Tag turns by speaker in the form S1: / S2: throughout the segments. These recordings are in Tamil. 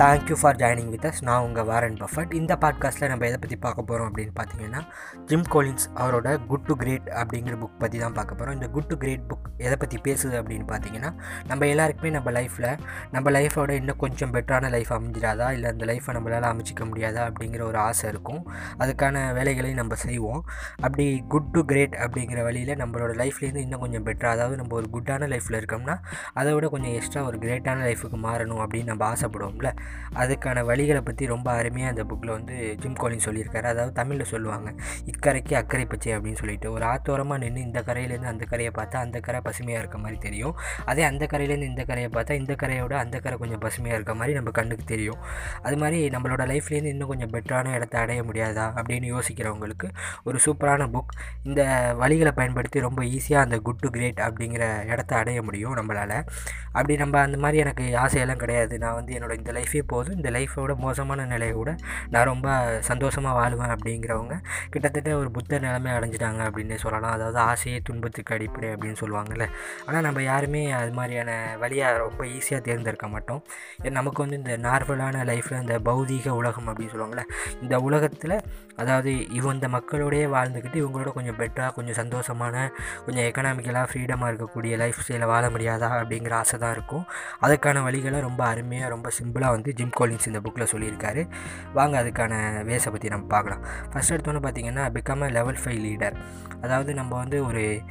S1: Thank you for joining with us நான் உங்கள் வாரன் பஃபட். இந்த பாட்காஸ்ட்டில் நம்ம எதை பற்றி பார்க்க போகிறோம் அப்படின்னு பார்த்தீங்கன்னா ஜிம் கோலின்ஸ் அவரோட குட் டு கிரேட் அப்படிங்கிற புக் பற்றி தான் பார்க்க போகிறோம் இந்த குட் டு கிரேட் புக் எதை பற்றி பேசுது அப்படின்னு பார்த்தீங்கன்னா நம்ம எல்லாருக்குமே நம்ம லைஃப்பில் நம்ம லைஃபோட இன்னும் கொஞ்சம் பெட்டரான லைஃப் அமைஞ்சிடாதா? இல்லை அந்த லைஃப்பை நம்மளால் அமைச்சிக்க முடியாதா? அப்படிங்கிற ஒரு ஆசை இருக்கும். அதுக்கான வேலைகளையும் நம்ம செய்வோம். அப்படி குட் டு கிரேட் அப்படிங்கிற வழியில் நம்மளோட லைஃப்லேருந்து இன்னும் கொஞ்சம் பெட்டராக அதாவது நம்ம ஒரு குட்டான லைஃப்பில் இருக்கோம்னா அதை விட கொஞ்சம் எக்ஸ்ட்ரா ஒரு கிரேட்டான லைஃபுக்கு மாறணும் அப்படின்னு நம்ம ஆசைப்படுவோம்ல. அதுக்கான வழிகளை பற்றி ரொம்ப அருமையாக அந்த புக்கில் வந்து ஜிம் கோலிங் சொல்லியிருக்காரு. அதாவது தமிழில் சொல்லுவாங்க இக்கரைக்கு அக்கறை பச்சை அப்படின்னு சொல்லிட்டு. ஒரு ஆத்தோரமாக நின்று இந்த கரையிலேருந்து அந்த கரையை பார்த்தா அந்த கரை பசுமையாக இருக்க மாதிரி தெரியும். அதே அந்த கரையிலேருந்து இந்த கரையை பார்த்தா இந்த கரையோட அந்த கரை கொஞ்சம் பசுமையாக இருக்க மாதிரி நம்ம கண்ணுக்கு தெரியும். அது மாதிரி நம்மளோட லைஃப்லேருந்து இன்னும் கொஞ்சம் பெட்டரான இடத்த அடைய முடியாதா அப்படின்னு யோசிக்கிறவங்களுக்கு ஒரு சூப்பரான புக் இந்த வழிகளை பயன்படுத்தி ரொம்ப ஈஸியாக அந்த குட் டு கிரேட் அப்படிங்கிற இடத்த அடைய முடியும் நம்மளால். அப்படி நம்ம அந்த மாதிரி எனக்கு ஆசையெல்லாம் கிடையாது. நான் வந்து என்னோட இந்த லைஃபே போதும் இந்த லைஃபோட மோசமான நிலையை கூட நான் ரொம்ப சந்தோஷமாக வாழ்வேன் அப்படிங்கிறவங்க கிட்டத்தட்ட ஒரு புத்த நிலைமை அடைஞ்சிட்டாங்க அப்படின்னே சொல்லலாம். அதாவது ஆசையே துன்பத்துக்கு அடிப்படை அப்படின்னு சொல்லுவாங்கள்ல ஆனால் நம்ம யாருமே அது மாதிரியான வழியாக ரொம்ப ஈஸியாக தேர்ந்தெடுக்க மாட்டோம். நமக்கு வந்து இந்த நார்மலான லைஃப்பில் இந்த பௌதீக உலகம் அப்படின்னு சொல்லுவாங்கள்ல இந்த உலகத்தில் அதாவது இவங்க இந்த மக்களோடையே வாழ்ந்துக்கிட்டு இவங்களோட கொஞ்சம் பெட்டராக கொஞ்சம் சந்தோஷமான கொஞ்சம் எக்கனாமிக்கலாக ஃப்ரீடமாக இருக்கக்கூடிய லைஃப் ஸ்டைலில் வாழ முடியாதா அப்படிங்கிற ஆசை தான் இருக்கும். அதுக்கான வழிகளை ரொம்ப அருமையாக ரொம்ப சிம்பிளாக வந்து ஜிம் கோலின்ஸ் இந்த புக்கில் சொல்லியிருக்காரு. வாங்க அதுக்கான வேஸை பற்றி நம்ம பார்க்கலாம். ஃபஸ்ட் எடுத்தோன்னு பார்த்தீங்கன்னா become a level five leader அதாவது நம்ம வந்து ஒரு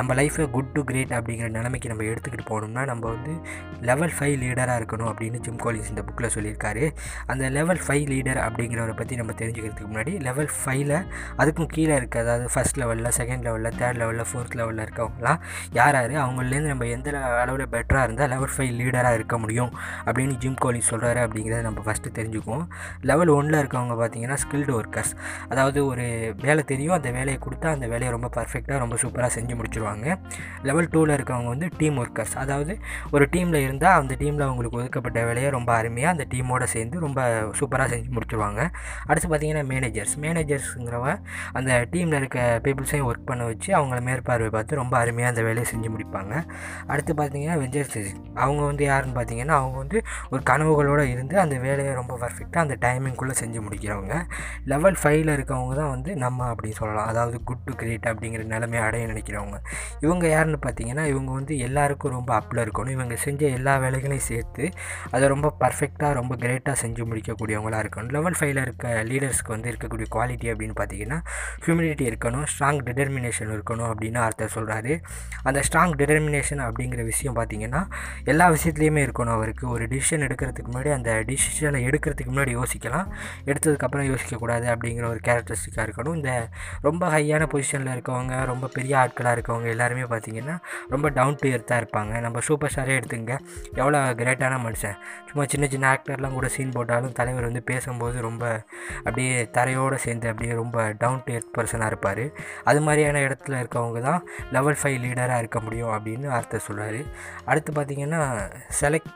S1: நம்ம லைஃப்பை குட் டு கிரேட் அப்படிங்கிற நிலைமைக்கு நம்ம எடுத்துக்கிட்டு போகணும்னா நம்ம வந்து லெவல் ஃபைவ் லீடராக இருக்கணும் அப்படின்னு ஜிம் கோலிங்ஸ் இந்த புக்கில் சொல்லியிருக்காரு. அந்த லெவல் ஃபைவ் லீடர் அப்படிங்கிறவரை பற்றி நம்ம தெரிஞ்சுக்கிறதுக்கு முன்னாடி லெவல் ஃபைவ்ல அதுக்கும் கீழே இருக்க அதாவது ஃபஸ்ட் லெவலில் செகண்ட் லெவலில் தேர்ட் லெவலில் ஃபோர்த் லெவலில் இருக்கவங்களாம் யார் யார்? அவங்களேருந்து நம்ம எந்த அளவில் பெட்டராக இருந்தால் லெவல் ஃபைவ் லீடராக இருக்க முடியும் அப்படின்னு ஜிம் கோலின்ஸ் சொல்கிறாரு அப்படிங்கிறத நம்ம ஃபஸ்ட்டு தெரிஞ்சுக்குவோம். லெவல் ஒனில் இருக்கவங்க பார்த்தீங்கன்னா ஸ்கில்டு ஒர்க்கர்ஸ் அதாவது ஒரு வேலை தெரியும் அந்த வேலையை கொடுத்தா அந்த வேலையை ரொம்ப பர்ஃபெக்டாக ரொம்ப சூப்பராக செஞ்சு முடிச்சிருவாங்க. லெவல் டூவில் இருக்கவங்க வந்து டீம் ஒர்க்கர்ஸ் அதாவது ஒரு டீமில் இருந்தால் அந்த டீமில் அவங்களுக்கு ஒதுக்கப்பட்ட வேலையை ரொம்ப அருமையாக அந்த டீமோடு சேர்ந்து ரொம்ப சூப்பராக செஞ்சு முடிச்சுருவாங்க. அடுத்து பார்த்தீங்கன்னா மேனேஜர்ஸ் மேனேஜர்ஸுங்கிறவங்க அந்த டீமில் இருக்க பீப்புள்ஸையும் ஒர்க் பண்ண வச்சு அவங்கள மேற்பார்வை பார்த்து ரொம்ப அருமையாக அந்த வேலையை செஞ்சு முடிப்பாங்க. அடுத்து பார்த்தீங்கன்னா வெஞ்சர்ஸ் அவங்க வந்து யாருன்னு பார்த்தீங்கன்னா அவங்க வந்து ஒரு கனவுகளோடு இருந்து அந்த வேலையை ரொம்ப பர்ஃபெக்டாக அந்த டைமிங்குள்ளே செஞ்சு முடிக்கிறவங்க. லெவல் ஃபைவ்ல இருக்கவங்க தான் வந்து நம்ம அப்படின்னு சொல்லலாம். அதாவது குட் டு கிரேட் அப்படிங்கிற நிலைமையை அடைய நினைக்கிறவங்க. இவங்க யாருன்னு பார்த்தீங்கன்னா இவங்க வந்து எல்லாருக்கும் ரொம்ப அப்பில் இருக்கணும். இவங்க செஞ்ச எல்லா வேலைகளையும் சேர்த்து அதை ரொம்ப பர்ஃபெக்டாக ரொம்ப கிரேட்டாக செஞ்சு முடிக்கக்கூடியவங்களாக இருக்கணும். லெவல் ஃபைவ்ல இருக்க லீடர்ஸ்க்கு வந்து இருக்கக்கூடிய குவாலிட்டி அப்படின்னு பார்த்தீங்கன்னா ஹியூமினிட்டி இருக்கணும் ஸ்ட்ராங் டிட்டர்மினேஷன் இருக்கணும் அப்படின்னு அர்த்தம் சொல்கிறாரு அந்த ஸ்ட்ராங் டிட்டர்மினேஷன் அப்படிங்கிற விஷயம் பார்த்தீங்கன்னா எல்லா விஷயத்துலையுமே இருக்கணும் அவருக்கு. ஒரு டிசிஷன் எடுக்கிறதுக்கு முன்னாடி அந்த டிசிஷனை எடுக்கிறதுக்கு முன்னாடி யோசிக்கலாம். எடுத்ததுக்கப்புறம் யோசிக்கக்கூடாது அப்படிங்கிற ஒரு கேரக்டரிஸ்டிக்காக இருக்கணும். இந்த ரொம்ப ஹையான பொசிஷனில் இருக்கவங்க ரொம்ப பெரிய ஆட்களாக இருக்கவங்க எல்லாருமே பார்த்திங்கன்னா ரொம்ப டவுன் டு எர்த்தாக இருப்பாங்க. நம்ம சூப்பர் ஸ்டாரே எடுத்துங்க எவ்வளோ கிரேட்டான மனுஷன். சும்மா சின்ன சின்ன ஆக்டர்லாம் கூட சீன் போட்டாலும் தலைவர் வந்து பேசும்போது ரொம்ப அப்படியே தரையோடு சேர்ந்து அப்படியே ரொம்ப டவுன் டு எர்த் பர்சனாக இருப்பார். அது மாதிரியான இடத்துல இருக்கவங்க தான் லெவல் ஃபைவ் லீடராக இருக்க முடியும் அப்படின்னு அர்த்தம் சொல்கிறார் அடுத்து பார்த்திங்கன்னா செலக்ட்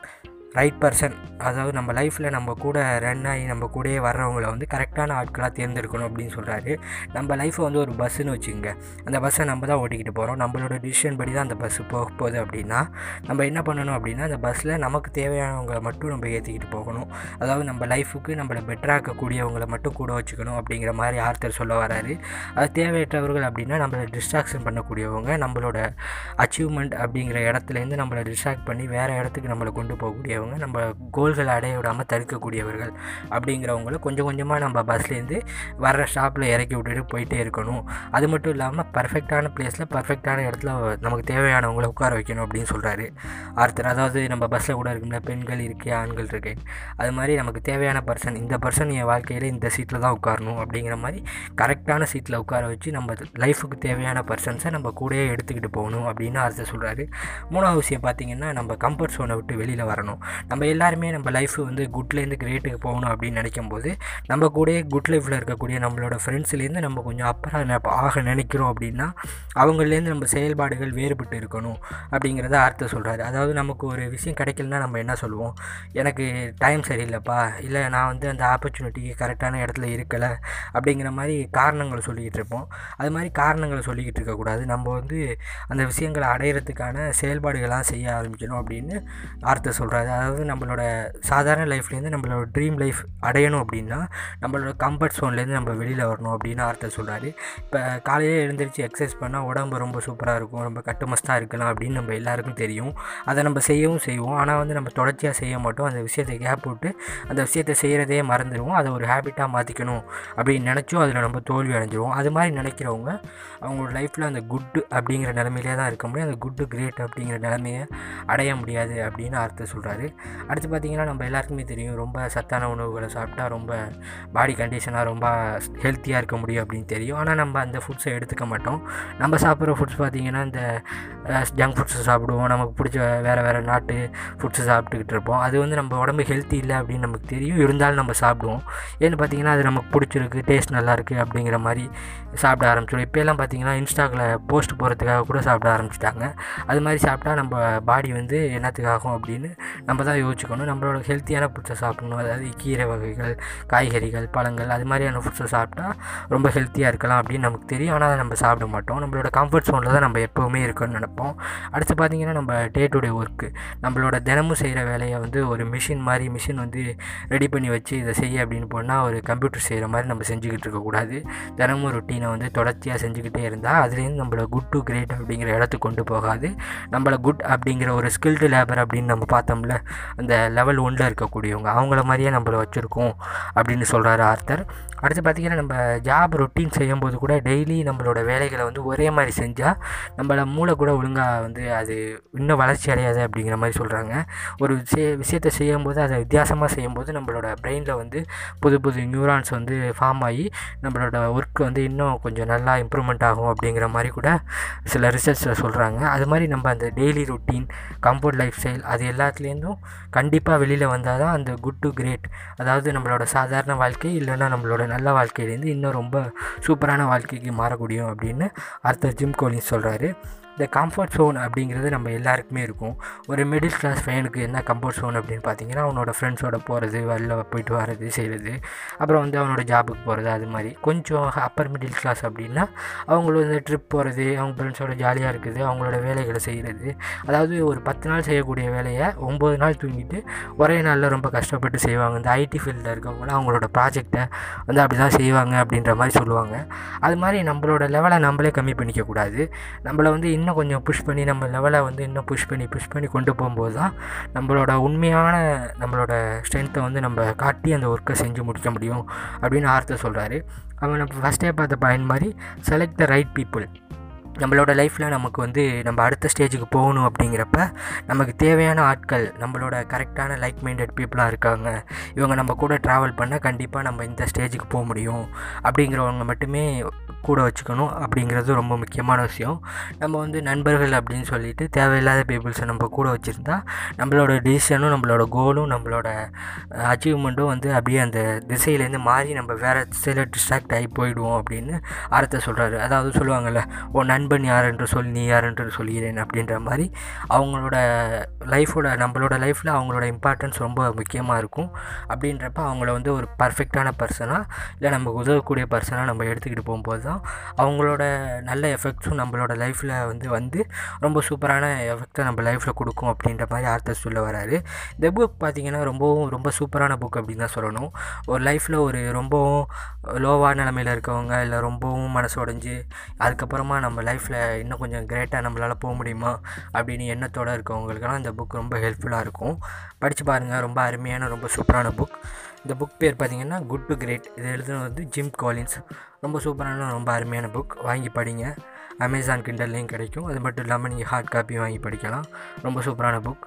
S1: ரைட் பர்சன் அதாவது நம்ம லைஃப்பில் நம்ம கூட ரன் ஆகி நம்ம கூடயே வர்றவங்கள வந்து கரெக்டான ஆட்களாக தேர்ந்தெடுக்கணும் அப்படின்னு சொல்கிறாரு நம்ம லைஃப்பை வந்து ஒரு பஸ்ஸுன்னு வச்சுக்கோங்க. அந்த பஸ்ஸை நம்ம தான் ஓட்டிக்கிட்டு போகிறோம் நம்மளோட டிசிஷன் படி தான் அந்த பஸ்ஸு போக போகுது அப்படின்னா நம்ம என்ன பண்ணணும் அப்படின்னா அந்த பஸ்ஸில் நமக்கு தேவையானவங்களை மட்டும் நம்ம ஏற்றிக்கிட்டு போகணும். அதாவது நம்ம லைஃபுக்கு நம்மளை பெட்டராக்கக்கூடியவங்களை மட்டும் கூட வச்சுக்கணும் அப்படிங்கிற மாதிரி ஆர்த்தர் சொல்ல வராரு. அது தேவையற்றவர்கள் அப்படின்னா நம்மளை டிஸ்ட்ராக்ஷன் பண்ணக்கூடியவங்க நம்மளோட அச்சீவ்மெண்ட் அப்படிங்கிற இடத்துலேருந்து நம்மளை டிஸ்ட்ராக்ட் பண்ணி வேறு இடத்துக்கு நம்மளை கொண்டு போகக்கூடியவங்க இருக்கிறவங்க நம்ம கோல்களை அடைய விடாமல் தடுக்கக்கூடியவர்கள் அப்படிங்கிறவங்கள கொஞ்சம் கொஞ்சமாக நம்ம பஸ்லேருந்து வர்ற ஷாப்பில் இறக்கி விட்டுட்டு போயிட்டே இருக்கணும். அது மட்டும் இல்லாமல் பர்ஃபெக்டான பிளேஸில் பர்ஃபெக்டான இடத்துல நமக்கு தேவையானவங்களை உட்கார வைக்கணும் அப்படின்னு சொல்கிறாரு ஆர்த்தர் அதாவது நம்ம பஸ்ஸில் கூட இருக்கும்ல பெண்கள் இருக்கே ஆண்கள் இருக்கே. அது மாதிரி நமக்கு தேவையான பர்சன் இந்த பர்சன் என் வாழ்க்கையில் இந்த சீட்டில் தான் உட்காரணும் அப்படிங்கிற மாதிரி கரெக்டான சீட்டில் உட்கார வச்சு நம்ம லைஃபுக்கு தேவையான பர்சன்ஸை நம்ம கூடயே எடுத்துக்கிட்டு போகணும் அப்படின்னு அர்த்தம் சொல்கிறாரு மூணாவது விஷயம் பார்த்திங்கன்னா நம்ம கம்ஃபர்ட் ஜோனை விட்டு வெளியில் வரணும். நம்ம எல்லாருமே நம்ம லைஃப் வந்து குட்லேருந்து கிரேட்டுக்கு போகணும் அப்படின்னு நினைக்கும் போது நம்ம கூட குட் லைஃப்பில் இருக்கக்கூடிய நம்மளோட ஃப்ரெண்ட்ஸ்லேருந்து நம்ம கொஞ்சம் அப்புறம் ஆக நினைக்கிறோம் அப்படின்னா அவங்கள்லேருந்து நம்ம செயல்பாடுகள் வேறுபட்டு இருக்கணும் அப்படிங்கிறத அர்த்தம் சொல்கிறாரு அதாவது நமக்கு ஒரு விஷயம் கிடைக்கலன்னா நம்ம என்ன சொல்லுவோம்? எனக்கு டைம் சரியில்லைப்பா. இல்லை நான் வந்து அந்த ஆப்பர்ச்சுனிட்டிக்கு கரெக்டான இடத்துல இருக்கலை அப்படிங்கிற மாதிரி காரணங்களை சொல்லிக்கிட்டு இருப்போம். அது மாதிரி காரணங்களை சொல்லிக்கிட்டு இருக்கக்கூடாது. நம்ம வந்து அந்த விஷயங்களை அடையிறதுக்கான செயல்பாடுகளாக செய்ய ஆரம்பிக்கணும் அப்படின்னு அர்த்தம் சொல்கிறாரு அதாவது நம்மளோட சாதாரண லைஃப்லேருந்து நம்மளோட ட்ரீம் லைஃப் அடையணும் அப்படின்னா நம்மளோட கம்ஃபர்ட் ஸோன்லேருந்து நம்ம வெளியில் வரணும் அப்படின்னு ஆர்த்தர் சொல்கிறாரு இப்போ காலையில் எழுந்திரிச்சு எக்ஸசைஸ் பண்ணால் உடம்பு ரொம்ப சூப்பராக இருக்கும் ரொம்ப கட்டுமஸ்தாக இருக்கலாம் அப்படின்னு நம்ம எல்லாருக்கும் தெரியும். அதை நம்ம செய்யவும் செய்வோம். ஆனால் வந்து நம்ம தொடர்ச்சியாக செய்ய மாட்டோம். அந்த விஷயத்தை கேப் விட்டு அந்த விஷயத்தை செய்கிறதே மறந்துடுவோம். அதை ஒரு ஹேபிட்டாக மாற்றிக்கணும் அப்படின்னு நினச்சும் அதில் நம்ம தோல்வி அடைஞ்சிருவோம். அது மாதிரி நினைக்கிறவங்க அவங்களோட லைஃப்பில் அந்த குட்டு அப்படிங்கிற நிலமையிலே தான் இருக்க முடியும். அந்த குட்டு கிரேட் அப்படிங்கிற நிலமையை அடைய முடியாது அப்படின்னு அர்த்தம் சொல்கிறாரு அடுத்து பார்த்திங்கன்னா நம்ம எல்லாருக்குமே தெரியும் ரொம்ப சத்தான உணவுகளை சாப்பிட்டா ரொம்ப பாடி கண்டிஷனாக ரொம்ப ஹெல்த்தியாக இருக்க முடியும் அப்படின்னு தெரியும். ஆனால் நம்ம அந்த ஃபுட்ஸை எடுத்துக்க மாட்டோம். நம்ம சாப்பிட்ற ஃபுட்ஸ் பார்த்திங்கன்னா இந்த ஜங்க் ஃபுட்ஸை சாப்பிடுவோம். நமக்கு பிடிச்ச வேறு வேறு நாட்டு ஃபுட்ஸை சாப்பிட்டுக்கிட்டு இருப்போம். அது வந்து நம்ம உடம்பு ஹெல்த்தி இல்லை அப்படின்னு நமக்கு தெரியும். இருந்தாலும் நம்ம சாப்பிடுவோம். ஏன்னு பார்த்திங்கன்னா அது நமக்கு பிடிச்சிருக்கு டேஸ்ட் நல்லாயிருக்கு அப்படிங்கிற மாதிரி சாப்பிட ஆரம்பிச்சிடும் இப்போலாம் பார்த்திங்கன்னா இன்ஸ்டாகில் போஸ்ட் போகிறதுக்காக கூட சாப்பிட ஆரம்பிச்சிட்டாங்க. அது மாதிரி சாப்பிட்டா நம்ம பாடி வந்து என்னத்துக்காகும் அப்படின்னு நம்ம நம்ம தான் யோசிச்சுக்கணும். நம்மளோட ஹெல்த்தியான ஃபுட்ஸை சாப்பிடணும். அதாவது கீரை வகைகள் காய்கறிகள் பழங்கள் அது மாதிரியான ஃபுட்ஸை சாப்பிட்டா ரொம்ப ஹெல்த்தியாக இருக்கலாம் அப்படின்னு நமக்கு தெரியும். ஆனால் அதை நம்ம சாப்பிட மாட்டோம். நம்மளோட கம்ஃபர்ட் ஃபோனில் தான் நம்ம எப்போவுமே இருக்கணும்னு நினைப்போம். அடுத்து பார்த்திங்கன்னா நம்ம டே டு டே ஒர்க்கு நம்மளோட தினமும் செய்கிற வேலையை வந்து ஒரு மிஷின் மாதிரி மிஷின் வந்து ரெடி பண்ணி வச்சு இதை செய்ய அப்படின்னு போனால் ஒரு கம்ப்யூட்டர் செய்கிற மாதிரி நம்ம செஞ்சுக்கிட்டு இருக்கக்கூடாது தினமும் ரொட்டீனை வந்து தொடர்ச்சியாக செஞ்சுக்கிட்டே இருந்தால் அதுலேருந்து நம்மளை குட் டு கிரேட் அப்படிங்கிற இடத்துக்கு கொண்டு போகாது. நம்மளை குட் அப்படிங்கிற ஒரு ஸ்கில்டு லேபர் அப்படின்னு நம்ம பார்த்தோம்ல அந்த லெவல் ஒன்றில் இருக்கக்கூடியவங்க அவங்கள மாதிரியே நம்மளை வச்சுருக்கோம் அப்படின்னு சொல்கிறாரு ஆர்த்தர். அடுத்து பார்த்திங்கன்னா நம்ம ஜாப் ரொட்டீன் செய்யும்போது கூட டெய்லி நம்மளோட வேலைகளை வந்து ஒரே மாதிரி செஞ்சால் நம்மளை மூளை கூட ஒழுங்காக வந்து அது இன்னும் வளர்ச்சி அடையாது அப்படிங்கிற மாதிரி சொல்கிறாங்க ஒரு விஷய விஷயத்தை செய்யும்போது அதை வித்தியாசமாக செய்யும்போது நம்மளோட பிரெயினில் வந்து புது புது நியூரான்ஸ் வந்து ஃபார்ம் ஆகி நம்மளோட ஒர்க் வந்து இன்னும் கொஞ்சம் நல்லா இம்ப்ரூவ்மெண்ட் ஆகும் அப்படிங்கிற மாதிரி கூட சில ரிசர்ச்சில் சொல்கிறாங்க அது மாதிரி நம்ம அந்த daily routine comfort lifestyle அது எல்லாத்துலேருந்தும் கண்டிப்பாக வெளியில் வந்தால் தான் அந்த குட் டு கிரேட் அதாவது நம்மளோட சாதாரண வாழ்க்கை இல்லைன்னா நம்மளோட நல்ல வாழ்க்கையிலேருந்து இன்னும் ரொம்ப சூப்பரான வாழ்க்கைக்கு மாறக்கூடியும் அப்படின்னு அர்த்தர் ஜிம் கோலின்ஸ் சொல்கிறாரு இந்த கம்ஃபர்ட் ஜோன் அப்படிங்கிறது நம்ம எல்லாருக்குமே இருக்கும். ஒரு மிடில் கிளாஸ் பையனுக்கு என்ன கம்ஃபர்ட் ஜோன் அப்படின்னு பார்த்தீங்கன்னா அவனோட ஃப்ரெண்ட்ஸோட போகிறது வெளில போயிட்டு வர்றது செய்கிறது அப்புறம் வந்து அவனோட ஜாபுக்கு போகிறது அது மாதிரி. கொஞ்சம் அப்பர் மிடில் கிளாஸ் அப்படின்னா அவங்களோட இந்த ட்ரிப் போகிறது அவங்க ஃப்ரெண்ட்ஸோட ஜாலியாக இருக்குது அவங்களோட வேலைகளை செய்கிறது அதாவது ஒரு பத்து நாள் செய்யக்கூடிய வேலையை ஒம்பது நாள் தூங்கிட்டு ஒரே நாளில் ரொம்ப கஷ்டப்பட்டு செய்வாங்க. இந்த ஐடி ஃபீல்டில் இருக்கவங்களாம் அவங்களோட ப்ராஜெக்டை வந்து அப்படி தான் செய்வாங்க அப்படின்ற மாதிரி சொல்லுவாங்க. அது மாதிரி நம்மளோட லெவலை நம்மளே கம்மி பண்ணிக்கக்கூடாது. நம்மளை வந்து இன்னும் கொஞ்சம் புஷ் பண்ணி நம்ம லெவலை வந்து இன்னும் புஷ் பண்ணி புஷ் பண்ணி கொண்டு போகும்போது தான் நம்மளோட உண்மையான நம்மளோட ஸ்ட்ரென்த்தை வந்து நம்ம காட்டி அந்த ஒர்க்கை செஞ்சு முடிக்க முடியும் அப்படின்னு ஆர்த்த சொல்கிறாரு அவன் நம்ம ஃபஸ்ட்டே பார்த்த பாயிண்ட் மாதிரி செலக்ட் த ரைட் பீப்புள் நம்மளோட லைஃப்பில் நமக்கு வந்து நம்ம அடுத்த ஸ்டேஜுக்கு போகணும் அப்படிங்கிறப்ப நமக்கு தேவையான ஆட்கள் நம்மளோட கரெக்டான லைக் மைண்டட் பீப்புளாக இருக்காங்க. இவங்க நம்ம கூட ட்ராவல் பண்ணால் கண்டிப்பாக நம்ம இந்த ஸ்டேஜுக்கு போக முடியும். அப்படிங்கிறவங்க மட்டுமே கூட வச்சுக்கணும் அப்படிங்கிறது ரொம்ப முக்கியமான விஷயம். நம்ம வந்து நண்பர்கள் அப்படின்னு சொல்லிட்டு தேவையில்லாத பீப்புள்ஸை நம்ம கூட வச்சுருந்தா நம்மளோட டிசிஷனும் நம்மளோட கோலும் நம்மளோட அச்சீவ்மெண்ட்டும் வந்து அப்படியே அந்த திசையிலேருந்து மாறி நம்ம வேறு சில டிஸ்ட்ராக்ட் ஆகி போயிடுவோம் அப்படின்னு அர்த்தம் சொல்கிறாரு அதாவது சொல்லுவாங்கள்ல உன் நண்பன் யார் என்று சொல் நீ யார் என்று சொல்கிறேன் அப்படின்ற மாதிரி அவங்களோட லைஃபோட நம்மளோட லைஃப்பில் அவங்களோட இம்பார்ட்டன்ஸ் ரொம்ப முக்கியமாக இருக்கும். அப்படின்றப்ப அவங்கள வந்து ஒரு பர்ஃபெக்டான பர்சனாக இல்லை நமக்கு உதவக்கூடிய பர்சனாக நம்ம எடுத்துக்கிட்டு போகும்போது தான் அவங்களோட நல்ல எஃபெக்ட்ஸும் நம்மளோட லைஃப்பில் வந்து வந்து ரொம்ப சூப்பரான எஃபெக்டை நம்ம லைஃப்பில் கொடுக்கும் அப்படின்ற மாதிரி ஆர்த்தர் சொல்ல வராரு. இந்த புக் பார்த்திங்கன்னா ரொம்பவும் ரொம்ப சூப்பரான புக் அப்படின்னு தான் சொல்லணும். ஒரு லைஃப்பில் ஒரு ரொம்பவும் லோவான நிலமையில் இருக்கவங்க இல்லை ரொம்பவும் மனசு உடஞ்சி அதுக்கப்புறமா நம்ம லைஃப்பில் இன்னும் கொஞ்சம் கிரேட்டாக நம்மளால் போக முடியுமா? அப்படின்னு எண்ணத்தோடு இருக்கவங்களுக்கெல்லாம் இந்த புக் ரொம்ப ஹெல்ப்ஃபுல்லாக இருக்கும். படித்து பாருங்கள் ரொம்ப அருமையான ரொம்ப சூப்பரான புக் இந்த புக் பேர் பார்த்திங்கன்னா குட் டு கிரேட் இது எழுதுனது வந்து ஜிம் காலின்ஸ் ரொம்ப சூப்பரான ரொம்ப அருமையான புக் வாங்கி படிங்க. அமேசான் கிண்டல்லையும் கிடைக்கும். அது மட்டும் இல்லாமல் நீங்கள் ஹார்ட் காப்பியும் வாங்கி படிக்கலாம். ரொம்ப சூப்பரான புக்